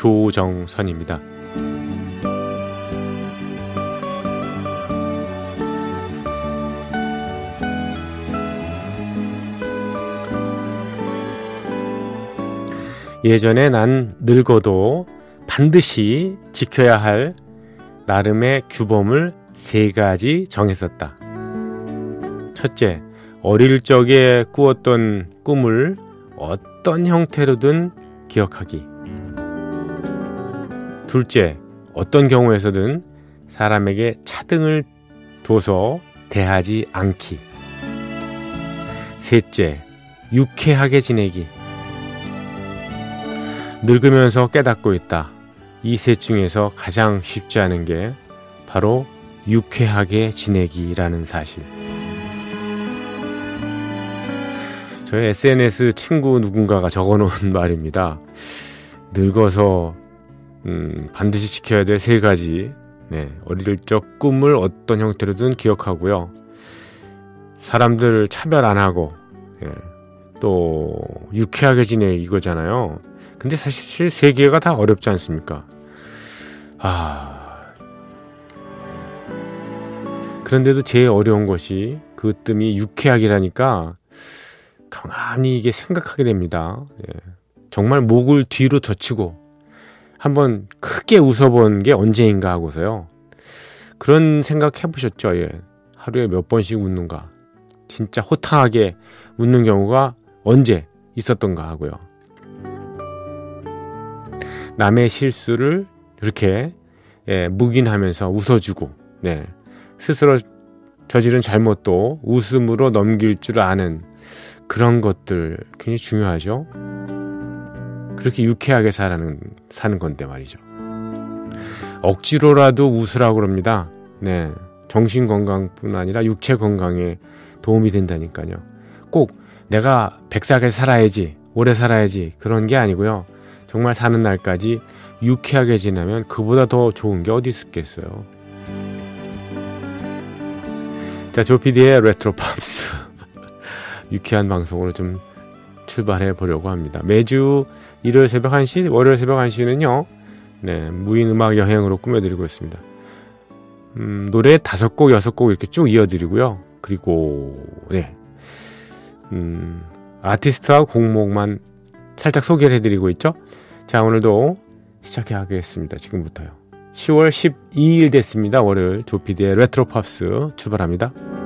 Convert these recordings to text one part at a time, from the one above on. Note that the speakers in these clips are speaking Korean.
조정선입니다. 예전에 난 늙어도 반드시 지켜야 할 나름의 규범을 세 가지 정했었다. 첫째, 어릴 적에 꾸었던 꿈을 어떤 형태로든 기억하기. 둘째, 어떤 경우에서든 사람에게 차등을 둬서 대하지 않기. 셋째, 유쾌하게 지내기. 늙으면서 깨닫고 있다. 이 셋 중에서 가장 쉽지 않은 게 바로 유쾌하게 지내기라는 사실. 저의 SNS 친구 누군가가 적어 놓은 말입니다. 늙어서 음, 반드시 지켜야 될 세 가지. 네, 어릴 적 꿈을 어떤 형태로든 기억하고요. 사람들 차별 안 하고 예, 또 유쾌하게 지내 이거잖아요. 근데 사실 세 개가 다 어렵지 않습니까? 아 그런데도 제일 어려운 것이 그 뜸이 유쾌하기라니까 가만히 이게 생각하게 됩니다. 예. 정말 목을 뒤로 젖히고 한번 크게 웃어본 게 언제인가 하고서요. 그런 생각 해보셨죠? 예. 하루에 몇 번씩 웃는가. 진짜 호탕하게 웃는 경우가 언제 있었던가 하고요. 남의 실수를 이렇게 예, 묵인하면서 웃어주고, 네. 스스로 저지른 잘못도 웃음으로 넘길 줄 아는 그런 것들 굉장히 중요하죠. 그렇게 유쾌하게 사는, 사는 건데 말이죠. 억지로라도 웃으라고 그럽니다. 네. 정신 건강뿐 아니라 육체 건강에 도움이 된다니까요. 꼭 내가 백살게 살아야지, 오래 살아야지 그런 게 아니고요. 정말 사는 날까지 유쾌하게 지나면 그보다 더 좋은 게 어디 있겠어요. 자, 조피디의 레트로 팝스. 유쾌한 방송으로 좀 출발해 보려고 합니다. 매주 일요일 새벽 1시, 월요일 새벽 1시는요, 네, 무인 음악 여행으로 꾸며드리고 있습니다. 음, 노래 다섯 곡, 여섯 곡 이렇게 쭉 이어드리고요. 그리고, 네, 음, 아티스트와 곡목만 살짝 소개를 해드리고 있죠. 자, 오늘도 시작해 하겠습니다. 지금부터요. 10월 12일 됐습니다. 월요일 조피디의 레트로 팝스 출발합니다.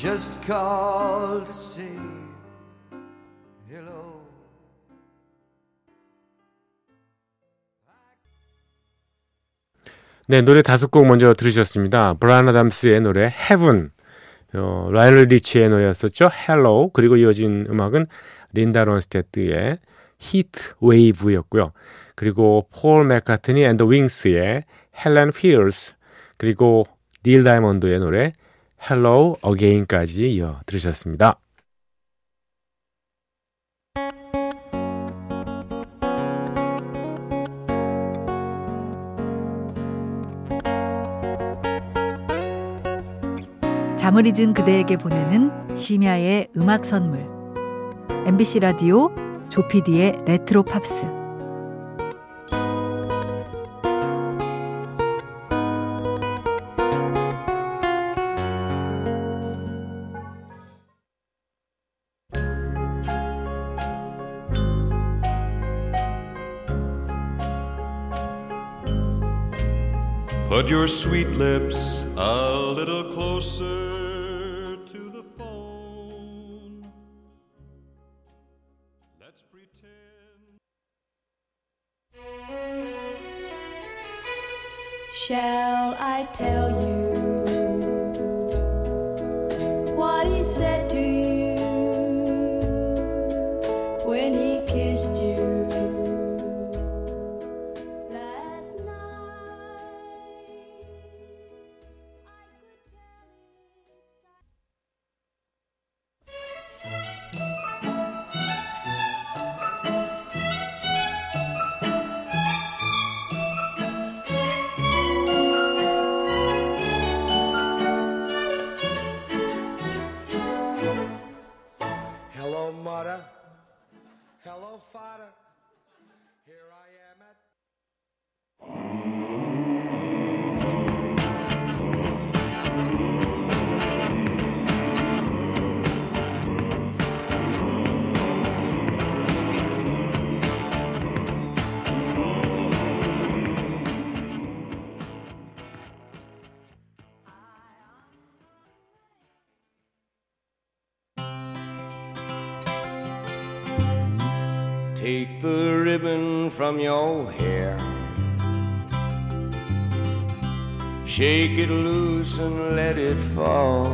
Just called to say hello. 네, 노래 다섯 곡 먼저 들으셨습니다. 브라이언 아담스의 노래 Heaven, 어, 라이오넬 리치의 노래였었죠. Hello, 그리고 이어진 음악은 린다 론스테트의 Heat Wave였고요. 그리고 폴 맥카트니 앤드 윙스의 Helen Wheels, 그리고 닐 다이몬드의 노래 Hello Again까지 이어 들으셨습니다. 잠을 잊은 그대에게 보내는 심야의 음악 선물 MBC 라디오 조피디의 레트로 팝스 Put your sweet lips a little closer to the phone. Let's pretend. Shall I tell you Take the ribbon from your hair. Shake it loose and let it fall.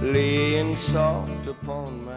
Laying soft upon my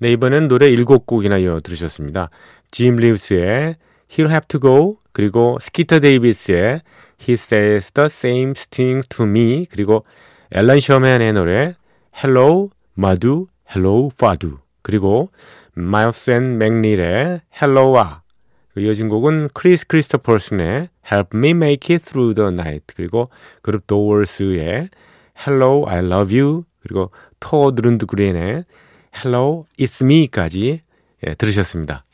네, 이번엔 노래 7곡이나 이어 들으셨습니다. 짐 리브스의 He'll Have To Go, 그리고 스키터 데이비스의 He Says The Same Thing To Me, 그리고 앨런 셔맨의 노래 Hello Muddah, Hello Fadduh, 그리고 마이어스 앤 맥닐의 Hello와 이어진 곡은 크리스 크리스토퍼슨의 Help Me Make It Through the Night 그리고 그룹 도어스의 Hello, I Love You 그리고 토드 룬드그렌의 Hello, It's Me까지 예, 들으셨습니다.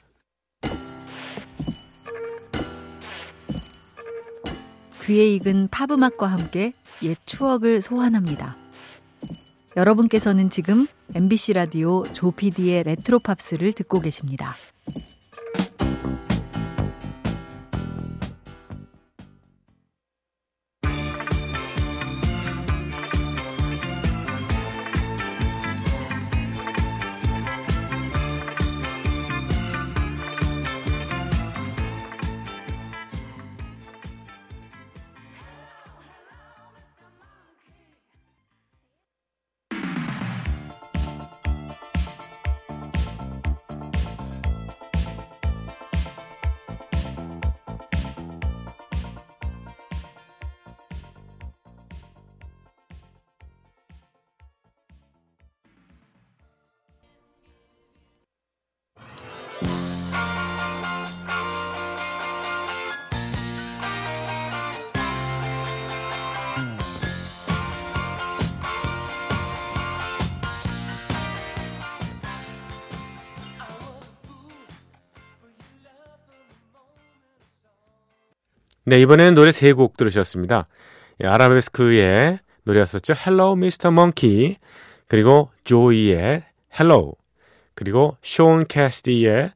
귀에 익은 팝 음악과 함께 옛 추억을 소환합니다. 여러분께서는 지금 MBC 라디오 조피디의 레트로 팝스를 듣고 계십니다. 네, 이번에는 노래 세 곡 들으셨습니다. 예, 아라베스크의 노래였었죠. Hello, Mr. Monkey. 그리고 조이의 Hello. 그리고 숀 캐시디의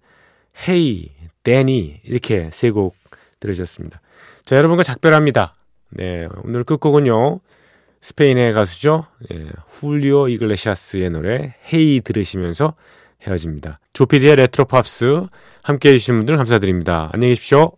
Hey Deanie. 이렇게 세 곡 들으셨습니다. 자, 여러분과 작별합니다. 네, 오늘 끝곡은요. 스페인의 가수죠. 예, 훌리오 이글레시아스의 노래 Hey 들으시면서 헤어집니다. 조피디의 레트로 팝스 함께 해주신 분들 감사드립니다. 안녕히 계십시오.